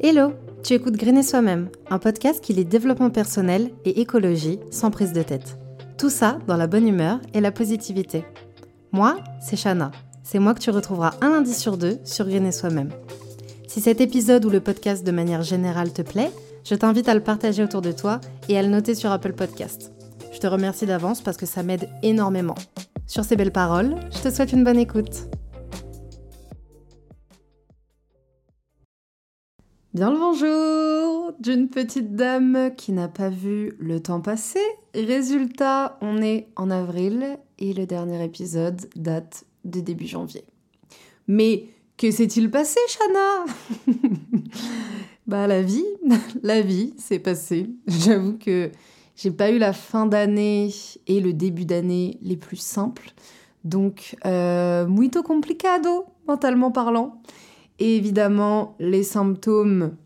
Hello, tu écoutes Grainer Soi-même, un podcast qui lit développement personnel et écologie sans prise de tête. Tout ça dans la bonne humeur et la positivité. Moi, c'est Shana. C'est moi que tu retrouveras un lundi sur deux sur Grainer Soi-même. Si cet épisode ou le podcast de manière générale te plaît, je t'invite à le partager autour de toi et à le noter sur Apple Podcast. Je te remercie d'avance parce que ça m'aide énormément. Sur ces belles paroles, je te souhaite une bonne écoute. Bien le bonjour d'une petite dame qui n'a pas vu le temps passer. Résultat, on est en avril et le dernier épisode date de début janvier. Mais que s'est-il passé, Shana? Bah la vie, la vie s'est passée. J'avoue que j'ai pas eu la fin d'année et le début d'année les plus simples. Donc, euh, muito complicado, mentalement parlant. Évidemment, les symptômes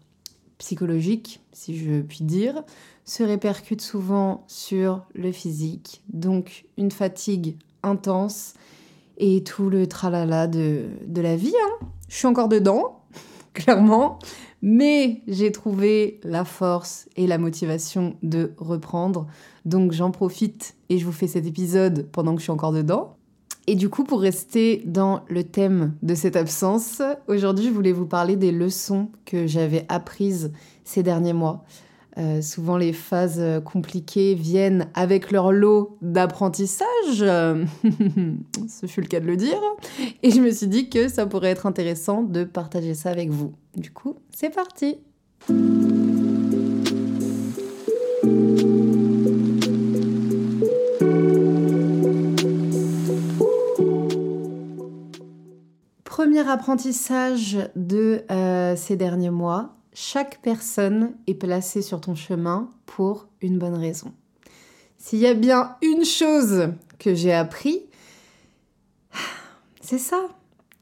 psychologiques, si je puis dire, se répercutent souvent sur le physique. Donc une fatigue intense et tout le tralala de, de la vie. Hein. Je suis encore dedans, clairement, mais j'ai trouvé la force et la motivation de reprendre. Donc j'en profite et je vous fais cet épisode pendant que je suis encore dedans. Et du coup, pour rester dans le thème de cette absence, aujourd'hui, je voulais vous parler des leçons que j'avais apprises ces derniers mois. Euh, souvent, les phases compliquées viennent avec leur lot d'apprentissage. Ce fut le cas de le dire. Et je me suis dit que ça pourrait être intéressant de partager ça avec vous. Du coup, c'est parti. Apprentissage de euh, ces derniers mois, chaque personne est placée sur ton chemin pour une bonne raison. S'il y a bien une chose que j'ai appris, c'est ça.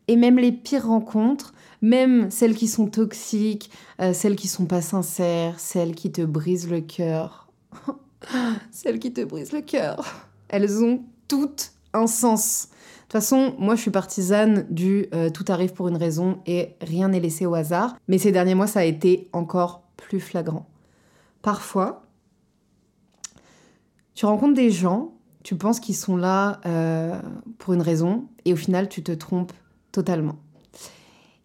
Et même les pires rencontres, même celles qui sont toxiques, euh, celles qui sont pas sincères, celles qui te brisent le cœur, celles qui te brisent le cœur, elles ont toutes un sens. De toute façon, moi je suis partisane du euh, tout arrive pour une raison et rien n'est laissé au hasard. Mais ces derniers mois, ça a été encore plus flagrant. Parfois, tu rencontres des gens, tu penses qu'ils sont là euh, pour une raison et au final, tu te trompes totalement.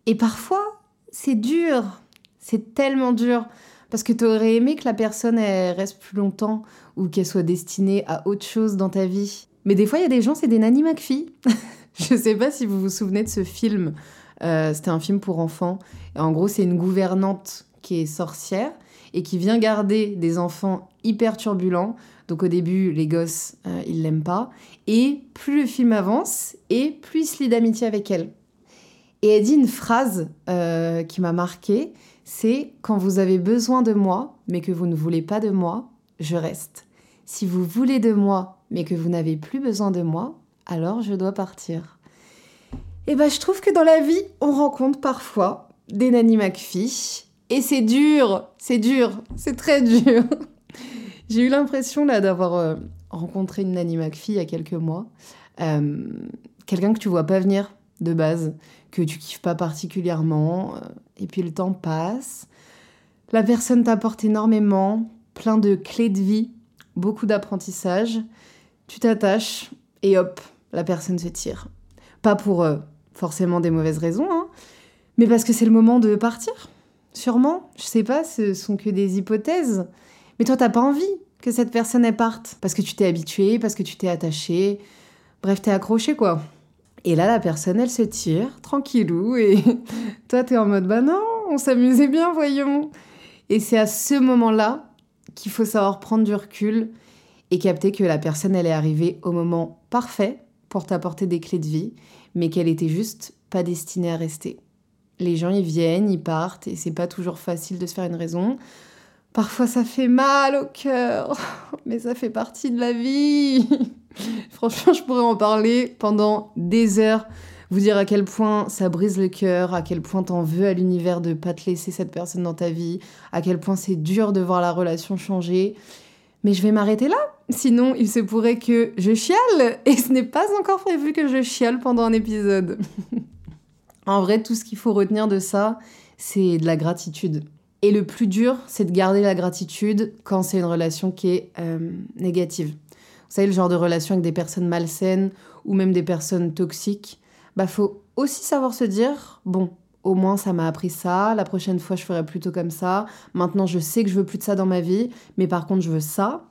Et parfois, c'est dur, c'est tellement dur. Parce que tu aurais aimé que la personne reste plus longtemps ou qu'elle soit destinée à autre chose dans ta vie. Mais des fois, il y a des gens, c'est des Nanny McPhee. je sais pas si vous vous souvenez de ce film. Euh, c'était un film pour enfants. en gros, c'est une gouvernante qui est sorcière et qui vient garder des enfants hyper turbulents. Donc au début, les gosses, euh, ils l'aiment pas. Et plus le film avance, et plus il se lie d'amitié avec elle. Et elle dit une phrase euh, qui m'a marquée, c'est quand vous avez besoin de moi, mais que vous ne voulez pas de moi, je reste. Si vous voulez de moi, mais que vous n'avez plus besoin de moi, alors je dois partir. Et eh ben je trouve que dans la vie, on rencontre parfois des Nanny McPhee, et c'est dur, c'est dur, c'est très dur. J'ai eu l'impression là d'avoir euh, rencontré une Nanny McPhee il y a quelques mois, euh, quelqu'un que tu vois pas venir de base, que tu kiffes pas particulièrement, euh, et puis le temps passe. La personne t'apporte énormément, plein de clés de vie, beaucoup d'apprentissage tu t'attaches et hop, la personne se tire. Pas pour euh, forcément des mauvaises raisons, hein, mais parce que c'est le moment de partir. Sûrement, je sais pas, ce sont que des hypothèses. Mais toi, t'as pas envie que cette personne elle parte parce que tu t'es habitué, parce que tu t'es attaché, bref, t'es accroché quoi. Et là, la personne, elle se tire, tranquillou, et toi, t'es en mode bah non, on s'amusait bien, voyons. Et c'est à ce moment-là qu'il faut savoir prendre du recul et capter que la personne, elle est arrivée au moment parfait pour t'apporter des clés de vie, mais qu'elle était juste pas destinée à rester. Les gens, ils viennent, ils partent, et c'est pas toujours facile de se faire une raison. Parfois, ça fait mal au cœur, mais ça fait partie de la vie. Franchement, je pourrais en parler pendant des heures, vous dire à quel point ça brise le cœur, à quel point t'en veux à l'univers de pas te laisser cette personne dans ta vie, à quel point c'est dur de voir la relation changer. Mais je vais m'arrêter là, sinon il se pourrait que je chiale, et ce n'est pas encore prévu que je chiale pendant un épisode. En vrai, tout ce qu'il faut retenir de ça, c'est de la gratitude. Et le plus dur, c'est de garder la gratitude quand c'est une relation qui est euh, négative. Vous savez, le genre de relation avec des personnes malsaines ou même des personnes toxiques, bah faut aussi savoir se dire, bon, au moins ça m'a appris ça, la prochaine fois je ferai plutôt comme ça, maintenant je sais que je veux plus de ça dans ma vie, mais par contre je veux ça.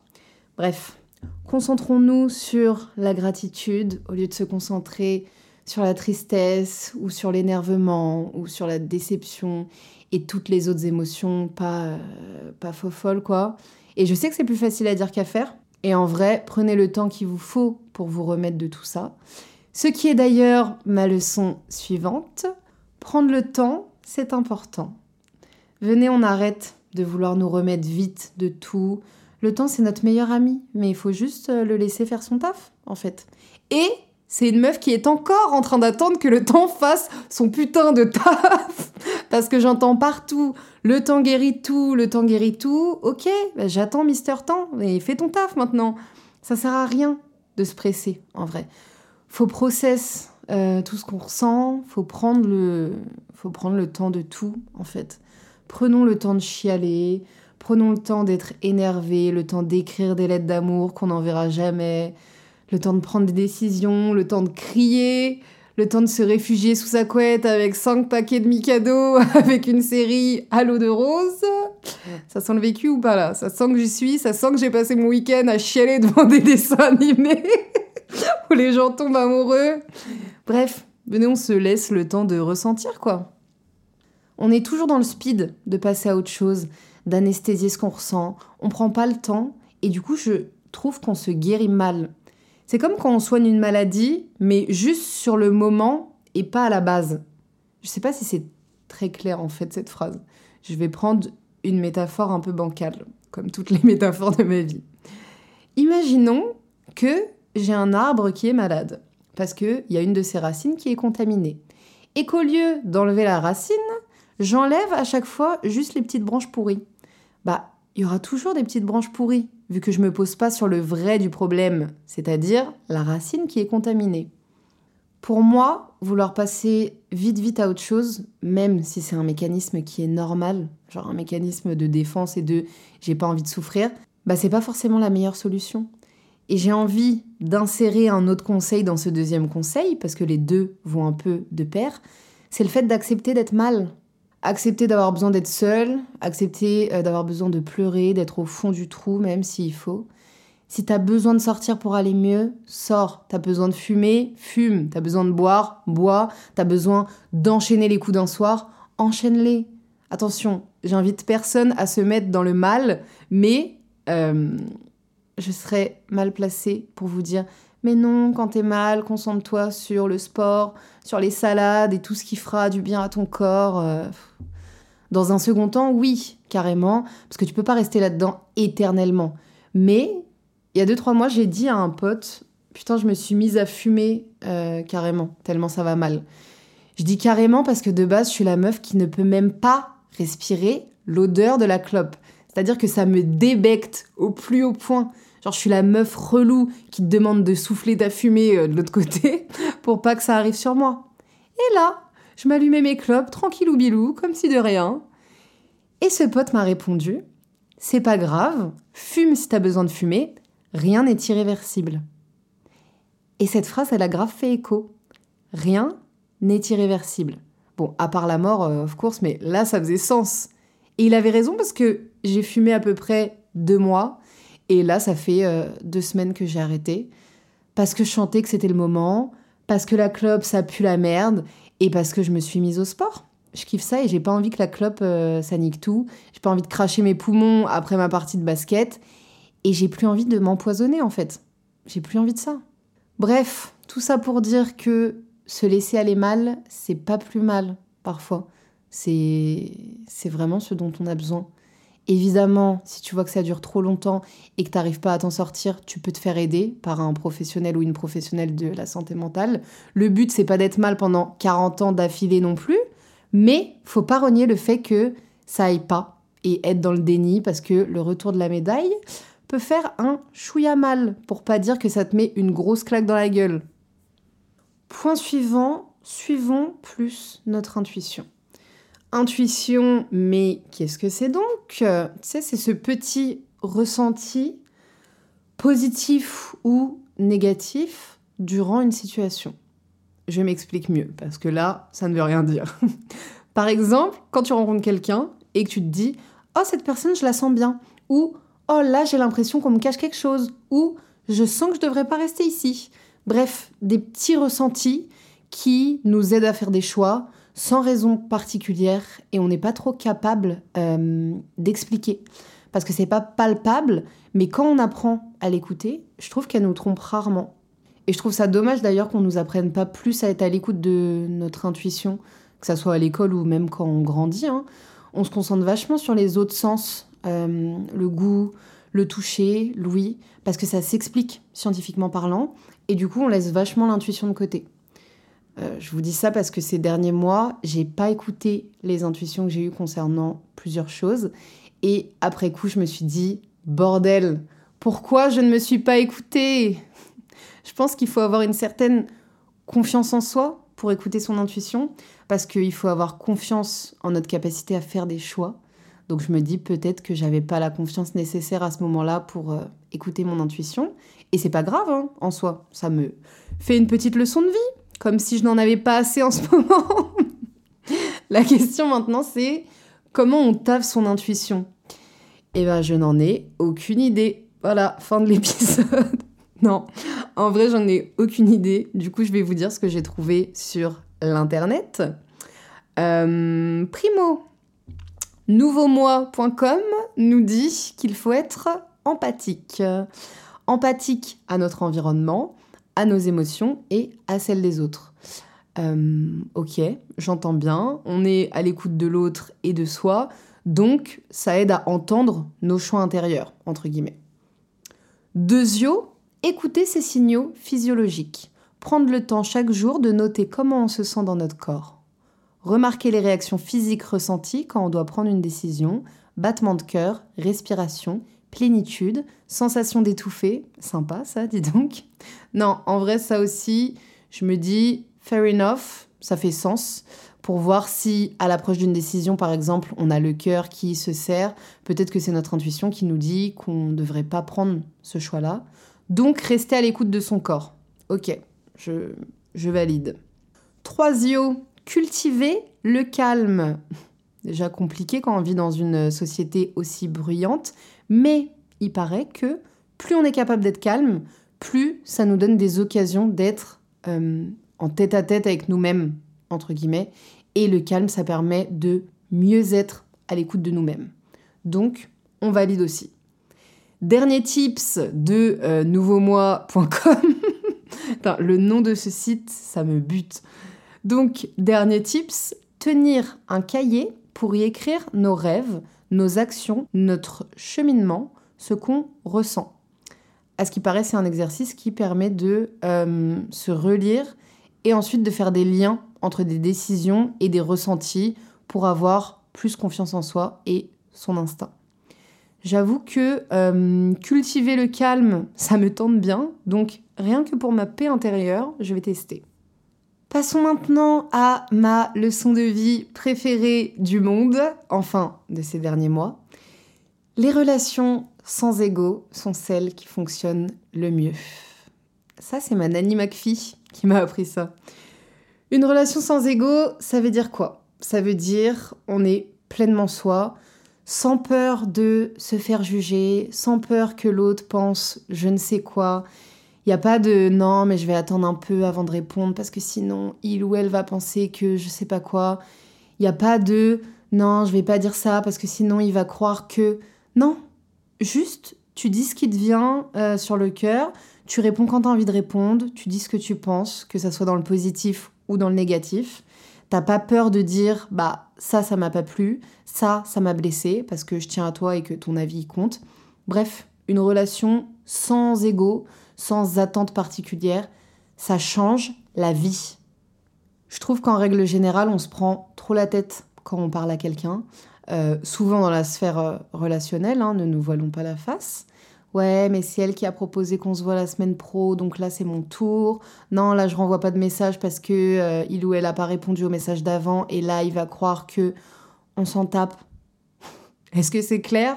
Bref, concentrons-nous sur la gratitude au lieu de se concentrer sur la tristesse ou sur l'énervement ou sur la déception et toutes les autres émotions pas, euh, pas faux folles quoi. Et je sais que c'est plus facile à dire qu'à faire. Et en vrai, prenez le temps qu'il vous faut pour vous remettre de tout ça. Ce qui est d'ailleurs ma leçon suivante. Prendre le temps, c'est important. Venez, on arrête de vouloir nous remettre vite de tout. Le temps, c'est notre meilleur ami, mais il faut juste euh, le laisser faire son taf, en fait. Et c'est une meuf qui est encore en train d'attendre que le temps fasse son putain de taf. Parce que j'entends partout, le temps guérit tout, le temps guérit tout. Ok, bah, j'attends Mister Temps, et fais ton taf maintenant. Ça sert à rien de se presser, en vrai. Faut process euh, tout ce qu'on ressent, faut prendre, le... faut prendre le temps de tout, en fait. Prenons le temps de chialer, prenons le temps d'être énervé, le temps d'écrire des lettres d'amour qu'on n'enverra jamais, le temps de prendre des décisions, le temps de crier, le temps de se réfugier sous sa couette avec cinq paquets de Mikado, avec une série à l'eau de rose. Ça sent le vécu ou pas là? Ça sent que j'y suis, ça sent que j'ai passé mon week-end à chialer devant des dessins animés où les gens tombent amoureux. Bref, venez, on se laisse le temps de ressentir quoi. On est toujours dans le speed de passer à autre chose, d'anesthésier ce qu'on ressent. On prend pas le temps et du coup, je trouve qu'on se guérit mal. C'est comme quand on soigne une maladie, mais juste sur le moment et pas à la base. Je sais pas si c'est très clair en fait cette phrase. Je vais prendre une métaphore un peu bancale, comme toutes les métaphores de ma vie. Imaginons que j'ai un arbre qui est malade, parce qu'il y a une de ses racines qui est contaminée. Et qu'au lieu d'enlever la racine, j'enlève à chaque fois juste les petites branches pourries. Bah, il y aura toujours des petites branches pourries vu que je me pose pas sur le vrai du problème, c'est-à-dire la racine qui est contaminée. Pour moi, vouloir passer vite vite à autre chose, même si c'est un mécanisme qui est normal, genre un mécanisme de défense et de j'ai pas envie de souffrir, bah c'est pas forcément la meilleure solution. Et j'ai envie d'insérer un autre conseil dans ce deuxième conseil, parce que les deux vont un peu de pair, c'est le fait d'accepter d'être mal, accepter d'avoir besoin d'être seul, accepter euh, d'avoir besoin de pleurer, d'être au fond du trou même s'il faut. Si t'as besoin de sortir pour aller mieux, sors. T'as besoin de fumer, fume. T'as besoin de boire, bois. T'as besoin d'enchaîner les coups d'un soir, enchaîne-les. Attention, j'invite personne à se mettre dans le mal, mais euh, je serais mal placée pour vous dire mais non, quand t'es mal, concentre-toi sur le sport, sur les salades et tout ce qui fera du bien à ton corps. Euh. Dans un second temps, oui, carrément, parce que tu peux pas rester là-dedans éternellement. Mais il y a deux trois mois, j'ai dit à un pote, putain, je me suis mise à fumer euh, carrément, tellement ça va mal. Je dis carrément parce que de base, je suis la meuf qui ne peut même pas respirer l'odeur de la clope. C'est-à-dire que ça me débecte au plus haut point. Genre, je suis la meuf relou qui te demande de souffler ta fumée euh, de l'autre côté pour pas que ça arrive sur moi. Et là, je m'allumais mes clopes, tranquillou bilou, comme si de rien. Et ce pote m'a répondu C'est pas grave, fume si t'as besoin de fumer, rien n'est irréversible. Et cette phrase, elle a grave fait écho. Rien n'est irréversible. Bon, à part la mort, euh, of course, mais là, ça faisait sens. Et il avait raison parce que j'ai fumé à peu près deux mois et là, ça fait euh, deux semaines que j'ai arrêté. Parce que je chantais que c'était le moment, parce que la clope, ça pue la merde, et parce que je me suis mise au sport. Je kiffe ça et j'ai pas envie que la clope, euh, ça nique tout. J'ai pas envie de cracher mes poumons après ma partie de basket. Et j'ai plus envie de m'empoisonner, en fait. J'ai plus envie de ça. Bref, tout ça pour dire que se laisser aller mal, c'est pas plus mal, parfois. C'est vraiment ce dont on a besoin. Évidemment, si tu vois que ça dure trop longtemps et que tu n'arrives pas à t'en sortir, tu peux te faire aider par un professionnel ou une professionnelle de la santé mentale. Le but, c'est pas d'être mal pendant 40 ans d'affilée non plus, mais faut pas renier le fait que ça aille pas et être dans le déni parce que le retour de la médaille peut faire un chouïa mal, pour pas dire que ça te met une grosse claque dans la gueule. Point suivant, suivons plus notre intuition. Intuition, mais qu'est-ce que c'est donc Tu sais, c'est ce petit ressenti positif ou négatif durant une situation. Je m'explique mieux, parce que là, ça ne veut rien dire. Par exemple, quand tu rencontres quelqu'un et que tu te dis Oh, cette personne, je la sens bien. Ou Oh, là, j'ai l'impression qu'on me cache quelque chose. Ou Je sens que je ne devrais pas rester ici. Bref, des petits ressentis qui nous aident à faire des choix sans raison particulière et on n'est pas trop capable euh, d'expliquer. Parce que c'est pas palpable, mais quand on apprend à l'écouter, je trouve qu'elle nous trompe rarement. Et je trouve ça dommage d'ailleurs qu'on nous apprenne pas plus à être à l'écoute de notre intuition, que ça soit à l'école ou même quand on grandit. Hein. On se concentre vachement sur les autres sens, euh, le goût, le toucher, l'ouïe, parce que ça s'explique scientifiquement parlant, et du coup on laisse vachement l'intuition de côté. Euh, je vous dis ça parce que ces derniers mois, j'ai pas écouté les intuitions que j'ai eues concernant plusieurs choses. Et après coup, je me suis dit, bordel, pourquoi je ne me suis pas écoutée? Je pense qu'il faut avoir une certaine confiance en soi pour écouter son intuition, parce qu'il faut avoir confiance en notre capacité à faire des choix. Donc je me dis peut-être que j'avais pas la confiance nécessaire à ce moment-là pour euh, écouter mon intuition. Et c'est pas grave hein, en soi, ça me fait une petite leçon de vie comme si je n'en avais pas assez en ce moment. La question maintenant, c'est comment on taffe son intuition? Eh ben, je n'en ai aucune idée. Voilà, fin de l'épisode. non, en vrai, j'en ai aucune idée. Du coup, je vais vous dire ce que j'ai trouvé sur l'internet. Euh, primo, nouveaumois.com nous dit qu'il faut être empathique. Empathique à notre environnement, à nos émotions et à celles des autres. Euh, ok, j'entends bien, on est à l'écoute de l'autre et de soi, donc ça aide à entendre nos choix intérieurs, entre guillemets. Deuxio, écouter ces signaux physiologiques. Prendre le temps chaque jour de noter comment on se sent dans notre corps. Remarquer les réactions physiques ressenties quand on doit prendre une décision, battement de cœur, respiration, plénitude, sensation d'étouffer, sympa ça, dis donc. Non, en vrai, ça aussi, je me dis, fair enough, ça fait sens. Pour voir si, à l'approche d'une décision, par exemple, on a le cœur qui se serre, peut-être que c'est notre intuition qui nous dit qu'on ne devrait pas prendre ce choix-là. Donc, rester à l'écoute de son corps. Ok, je, je valide. Troisio, cultiver le calme. Déjà compliqué quand on vit dans une société aussi bruyante, mais il paraît que plus on est capable d'être calme, plus ça nous donne des occasions d'être euh, en tête à tête avec nous-mêmes, entre guillemets. Et le calme, ça permet de mieux être à l'écoute de nous-mêmes. Donc, on valide aussi. Dernier tips de euh, nouveaumois.com. le nom de ce site, ça me bute. Donc, dernier tips, tenir un cahier pour y écrire nos rêves, nos actions, notre cheminement, ce qu'on ressent. À ce qui paraît, c'est un exercice qui permet de euh, se relire et ensuite de faire des liens entre des décisions et des ressentis pour avoir plus confiance en soi et son instinct. J'avoue que euh, cultiver le calme, ça me tente bien, donc rien que pour ma paix intérieure, je vais tester. Passons maintenant à ma leçon de vie préférée du monde, enfin de ces derniers mois. Les relations sans ego sont celles qui fonctionnent le mieux. Ça, c'est ma Nanny McPhee qui m'a appris ça. Une relation sans ego, ça veut dire quoi? Ça veut dire on est pleinement soi, sans peur de se faire juger, sans peur que l'autre pense je ne sais quoi. Il n'y a pas de non, mais je vais attendre un peu avant de répondre parce que sinon il ou elle va penser que je sais pas quoi. Il n'y a pas de non, je vais pas dire ça parce que sinon il va croire que. Non, juste tu dis ce qui te vient euh, sur le cœur, tu réponds quand tu as envie de répondre, tu dis ce que tu penses, que ça soit dans le positif ou dans le négatif. T'as pas peur de dire bah ça ça m'a pas plu, ça ça m'a blessé parce que je tiens à toi et que ton avis compte. Bref, une relation sans ego, sans attente particulière, ça change la vie. Je trouve qu'en règle générale, on se prend trop la tête quand on parle à quelqu'un. Euh, souvent dans la sphère euh, relationnelle, hein, ne nous voilons pas la face, Ouais, mais c'est elle qui a proposé qu'on se voit la semaine pro, donc là c'est mon tour. Non, là je renvoie pas de message parce que euh, il ou elle a pas répondu au message d'avant et là il va croire que on s'en tape. Est-ce que c'est clair?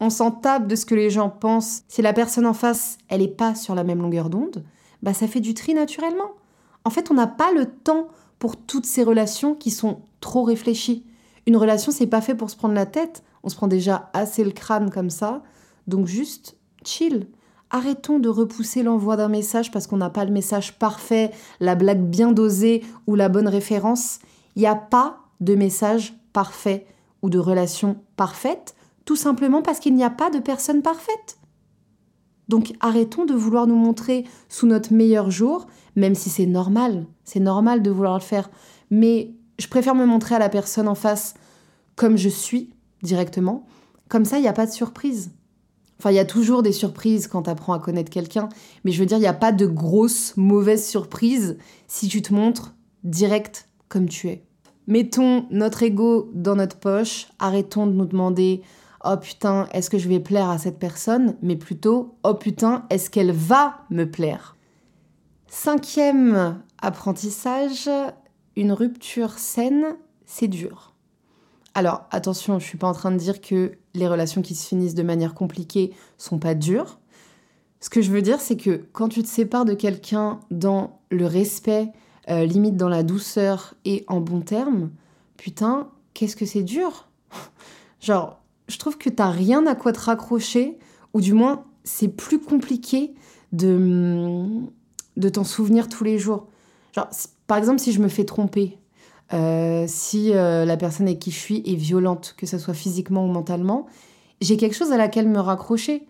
On s'en tape de ce que les gens pensent. Si la personne en face, elle est pas sur la même longueur d'onde, bah ça fait du tri naturellement. En fait, on n'a pas le temps pour toutes ces relations qui sont trop réfléchies. Une relation, c'est pas fait pour se prendre la tête. On se prend déjà assez le crâne comme ça. Donc juste chill. Arrêtons de repousser l'envoi d'un message parce qu'on n'a pas le message parfait, la blague bien dosée ou la bonne référence. Il n'y a pas de message parfait ou de relation parfaite, tout simplement parce qu'il n'y a pas de personne parfaite. Donc arrêtons de vouloir nous montrer sous notre meilleur jour, même si c'est normal, c'est normal de vouloir le faire, mais je préfère me montrer à la personne en face comme je suis directement, comme ça il n'y a pas de surprise. Enfin, il y a toujours des surprises quand tu apprends à connaître quelqu'un, mais je veux dire, il n'y a pas de grosses mauvaises surprises si tu te montres direct comme tu es. Mettons notre ego dans notre poche, arrêtons de nous demander oh putain, est-ce que je vais plaire à cette personne, mais plutôt oh putain, est-ce qu'elle va me plaire? Cinquième apprentissage, une rupture saine, c'est dur. Alors attention, je suis pas en train de dire que les relations qui se finissent de manière compliquée sont pas dures. Ce que je veux dire, c'est que quand tu te sépares de quelqu'un dans le respect, euh, limite dans la douceur et en bon terme, putain, qu'est-ce que c'est dur? Genre, je trouve que t'as rien à quoi te raccrocher, ou du moins, c'est plus compliqué de, de t'en souvenir tous les jours. Genre, par exemple, si je me fais tromper, euh, si euh, la personne avec qui je suis est violente, que ce soit physiquement ou mentalement, j'ai quelque chose à laquelle me raccrocher.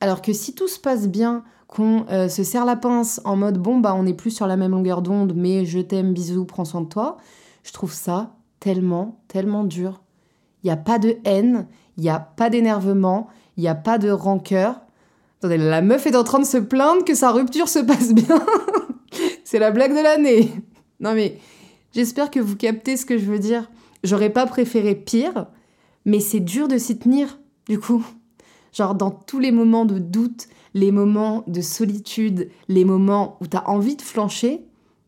Alors que si tout se passe bien, qu'on euh, se serre la pince en mode bon bah on n'est plus sur la même longueur d'onde, mais je t'aime, bisous, prends soin de toi, je trouve ça tellement, tellement dur. Il n'y a pas de haine, il n'y a pas d'énervement, il n'y a pas de rancœur. Attendez, la meuf est en train de se plaindre que sa rupture se passe bien. C'est la blague de l'année. Non mais J'espère que vous captez ce que je veux dire. J'aurais pas préféré pire, mais c'est dur de s'y tenir, du coup. Genre dans tous les moments de doute, les moments de solitude, les moments où t'as envie de flancher,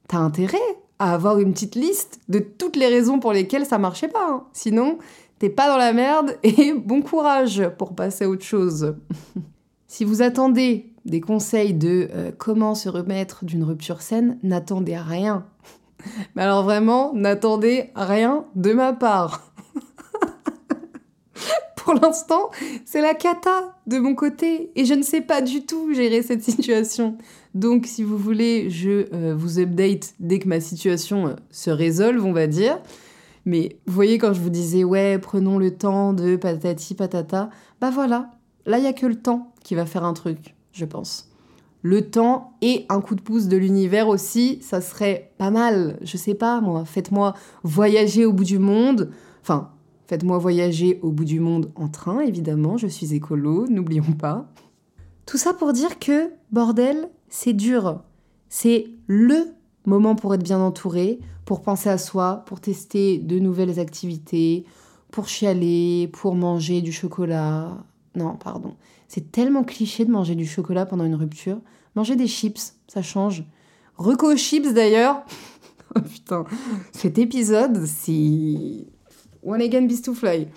t'as intérêt à avoir une petite liste de toutes les raisons pour lesquelles ça marchait pas. Hein. Sinon, t'es pas dans la merde et bon courage pour passer à autre chose. si vous attendez des conseils de euh, comment se remettre d'une rupture saine, n'attendez rien. Mais alors vraiment, n'attendez rien de ma part. Pour l'instant, c'est la cata de mon côté et je ne sais pas du tout gérer cette situation. Donc si vous voulez, je euh, vous update dès que ma situation euh, se résolve, on va dire. Mais vous voyez quand je vous disais ouais, prenons le temps de patati patata, bah voilà, là il y a que le temps qui va faire un truc, je pense le temps et un coup de pouce de l'univers aussi, ça serait pas mal. Je sais pas, moi, faites-moi voyager au bout du monde. Enfin, faites-moi voyager au bout du monde en train, évidemment, je suis écolo, n'oublions pas. Tout ça pour dire que, bordel, c'est dur. C'est le moment pour être bien entouré, pour penser à soi, pour tester de nouvelles activités, pour chialer, pour manger du chocolat. Non, pardon. C'est tellement cliché de manger du chocolat pendant une rupture. Manger des chips, ça change. Reco chips d'ailleurs. oh putain, cet épisode, c'est One Again Beast to Fly.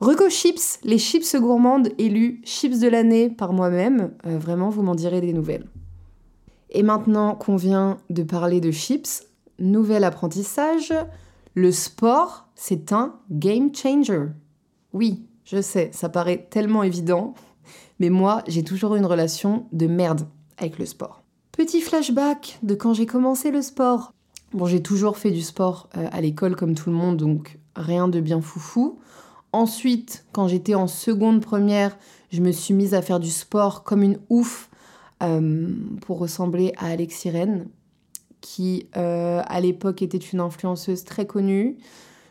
Reco Chips, les chips gourmandes élues chips de l'année par moi-même. Euh, vraiment, vous m'en direz des nouvelles. Et maintenant qu'on vient de parler de chips, nouvel apprentissage, le sport, c'est un game changer. Oui, je sais, ça paraît tellement évident, mais moi, j'ai toujours eu une relation de merde avec le sport. Petit flashback de quand j'ai commencé le sport. Bon, j'ai toujours fait du sport euh, à l'école comme tout le monde, donc rien de bien foufou. Ensuite, quand j'étais en seconde première, je me suis mise à faire du sport comme une ouf euh, pour ressembler à Alexis Rennes, qui euh, à l'époque était une influenceuse très connue.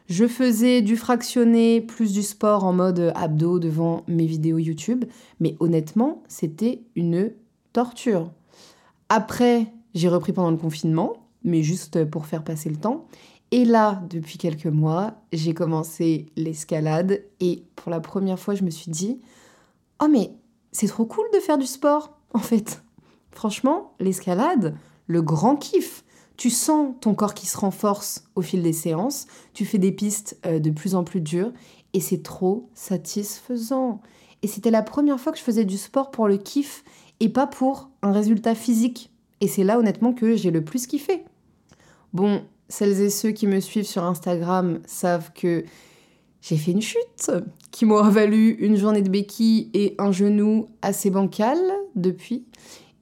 Je faisais du fractionné plus du sport en mode abdos devant mes vidéos YouTube, mais honnêtement, c'était une torture. Après, j'ai repris pendant le confinement, mais juste pour faire passer le temps. Et là, depuis quelques mois, j'ai commencé l'escalade et pour la première fois, je me suis dit Oh, mais c'est trop cool de faire du sport, en fait. Franchement, l'escalade, le grand kiff. Tu sens ton corps qui se renforce au fil des séances, tu fais des pistes euh, de plus en plus dures et c'est trop satisfaisant. Et c'était la première fois que je faisais du sport pour le kiff et pas pour un résultat physique. Et c'est là honnêtement que j'ai le plus kiffé. Bon, celles et ceux qui me suivent sur Instagram savent que j'ai fait une chute qui m'aura valu une journée de béquille et un genou assez bancal depuis.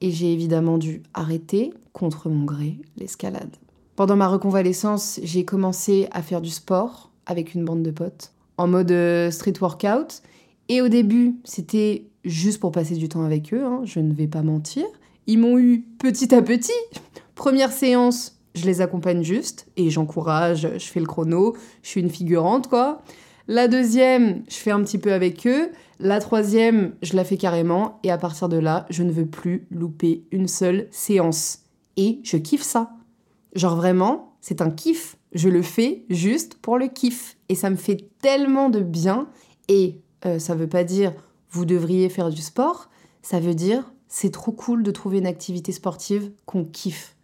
Et j'ai évidemment dû arrêter, contre mon gré, l'escalade. Pendant ma reconvalescence, j'ai commencé à faire du sport avec une bande de potes, en mode euh, street workout. Et au début, c'était juste pour passer du temps avec eux, hein, je ne vais pas mentir. Ils m'ont eu petit à petit. Première séance, je les accompagne juste et j'encourage, je fais le chrono, je suis une figurante quoi. La deuxième, je fais un petit peu avec eux. La troisième, je la fais carrément. Et à partir de là, je ne veux plus louper une seule séance. Et je kiffe ça. Genre vraiment, c'est un kiff. Je le fais juste pour le kiff. Et ça me fait tellement de bien. Et euh, ça veut pas dire vous devriez faire du sport. Ça veut dire c'est trop cool de trouver une activité sportive qu'on kiffe.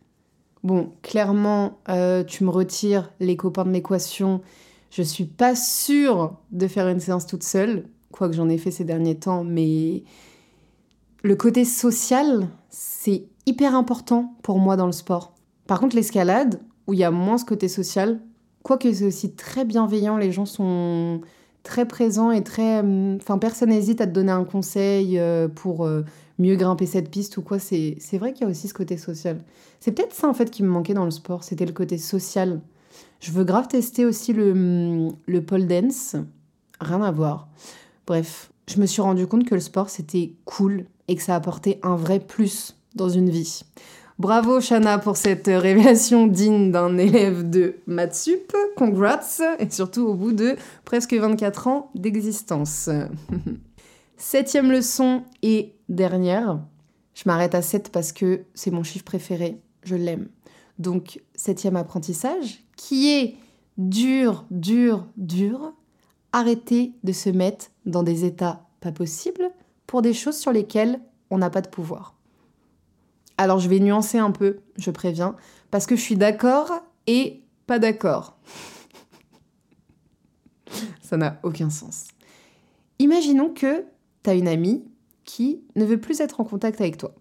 Bon, clairement, euh, tu me retires les copains de l'équation je suis pas sûre de faire une séance toute seule, quoique j'en ai fait ces derniers temps, mais le côté social, c'est hyper important pour moi dans le sport. Par contre, l'escalade, où il y a moins ce côté social, quoique c'est aussi très bienveillant, les gens sont très présents et très... Euh, enfin, personne n'hésite à te donner un conseil euh, pour euh, mieux grimper cette piste ou quoi. C'est vrai qu'il y a aussi ce côté social. C'est peut-être ça, en fait, qui me manquait dans le sport, c'était le côté social. Je veux grave tester aussi le, le pole dance. Rien à voir. Bref, je me suis rendu compte que le sport c'était cool et que ça apportait un vrai plus dans une vie. Bravo Shana pour cette révélation digne d'un élève de Matsup. Congrats et surtout au bout de presque 24 ans d'existence. Septième leçon et dernière. Je m'arrête à 7 parce que c'est mon chiffre préféré. Je l'aime. Donc, septième apprentissage, qui est dur, dur, dur, arrêter de se mettre dans des états pas possibles des choses sur lesquelles on n'a pas de pouvoir. Alors je vais nuancer un peu, je préviens, parce que je suis d'accord et pas d'accord. Ça n'a aucun sens. Imaginons que tu as une amie qui ne veut plus être en contact avec toi.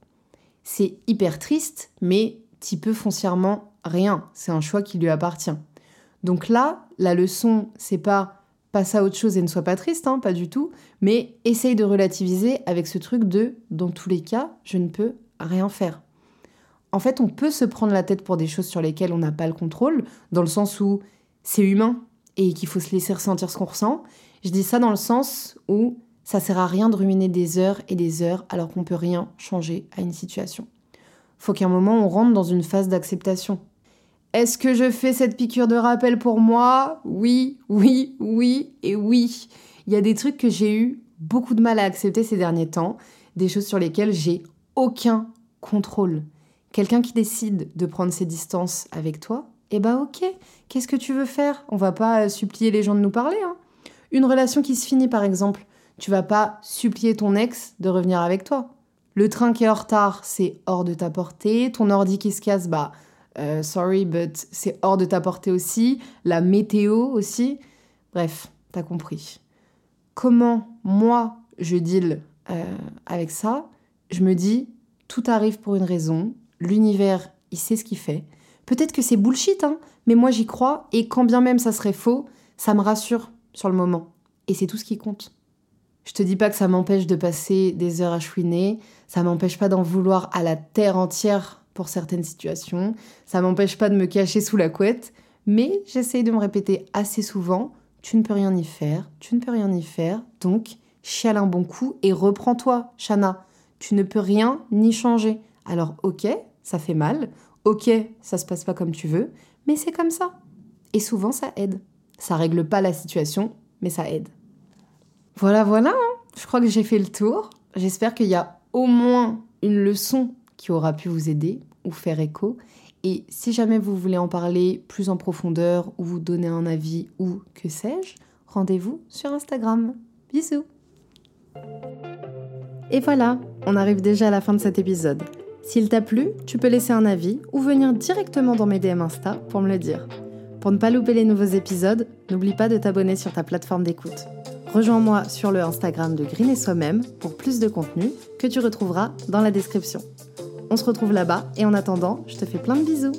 C'est hyper triste, mais tu peux foncièrement rien. C'est un choix qui lui appartient. Donc là, la leçon, c'est pas passe à autre chose et ne sois pas triste, hein, pas du tout, mais essaye de relativiser avec ce truc de dans tous les cas, je ne peux rien faire. En fait, on peut se prendre la tête pour des choses sur lesquelles on n'a pas le contrôle, dans le sens où c'est humain et qu'il faut se laisser ressentir ce qu'on ressent. Je dis ça dans le sens où ça sert à rien de ruminer des heures et des heures alors qu'on peut rien changer à une situation. Faut qu'à un moment on rentre dans une phase d'acceptation. Est-ce que je fais cette piqûre de rappel pour moi? Oui, oui, oui et oui. Il y a des trucs que j'ai eu beaucoup de mal à accepter ces derniers temps, des choses sur lesquelles j'ai aucun contrôle. Quelqu'un qui décide de prendre ses distances avec toi, eh ben ok, qu'est-ce que tu veux faire? On va pas supplier les gens de nous parler. Hein. Une relation qui se finit par exemple, tu vas pas supplier ton ex de revenir avec toi. Le train qui est en retard, c'est hors de ta portée. Ton ordi qui se casse, bah euh, sorry, but c'est hors de ta portée aussi. La météo aussi. Bref, t'as compris. Comment moi je deal euh, avec ça? Je me dis, tout arrive pour une raison. L'univers, il sait ce qu'il fait. Peut-être que c'est bullshit, hein, mais moi j'y crois et quand bien même ça serait faux, ça me rassure sur le moment. Et c'est tout ce qui compte. Je te dis pas que ça m'empêche de passer des heures à chouiner, ça m'empêche pas d'en vouloir à la terre entière pour certaines situations. Ça m'empêche pas de me cacher sous la couette, mais j'essaye de me répéter assez souvent tu ne peux rien y faire, tu ne peux rien y faire, donc chiale un bon coup et reprends-toi, Shana. Tu ne peux rien ni changer. Alors, ok, ça fait mal, ok, ça se passe pas comme tu veux, mais c'est comme ça. Et souvent, ça aide. Ça règle pas la situation, mais ça aide. Voilà, voilà, hein. je crois que j'ai fait le tour. J'espère qu'il y a au moins une leçon qui aura pu vous aider ou faire écho. Et si jamais vous voulez en parler plus en profondeur ou vous donner un avis ou que sais-je, rendez-vous sur Instagram. Bisous Et voilà, on arrive déjà à la fin de cet épisode. S'il t'a plu, tu peux laisser un avis ou venir directement dans mes DM Insta pour me le dire. Pour ne pas louper les nouveaux épisodes, n'oublie pas de t'abonner sur ta plateforme d'écoute. Rejoins-moi sur le Instagram de Green et Soi-même pour plus de contenu que tu retrouveras dans la description. On se retrouve là-bas et en attendant, je te fais plein de bisous.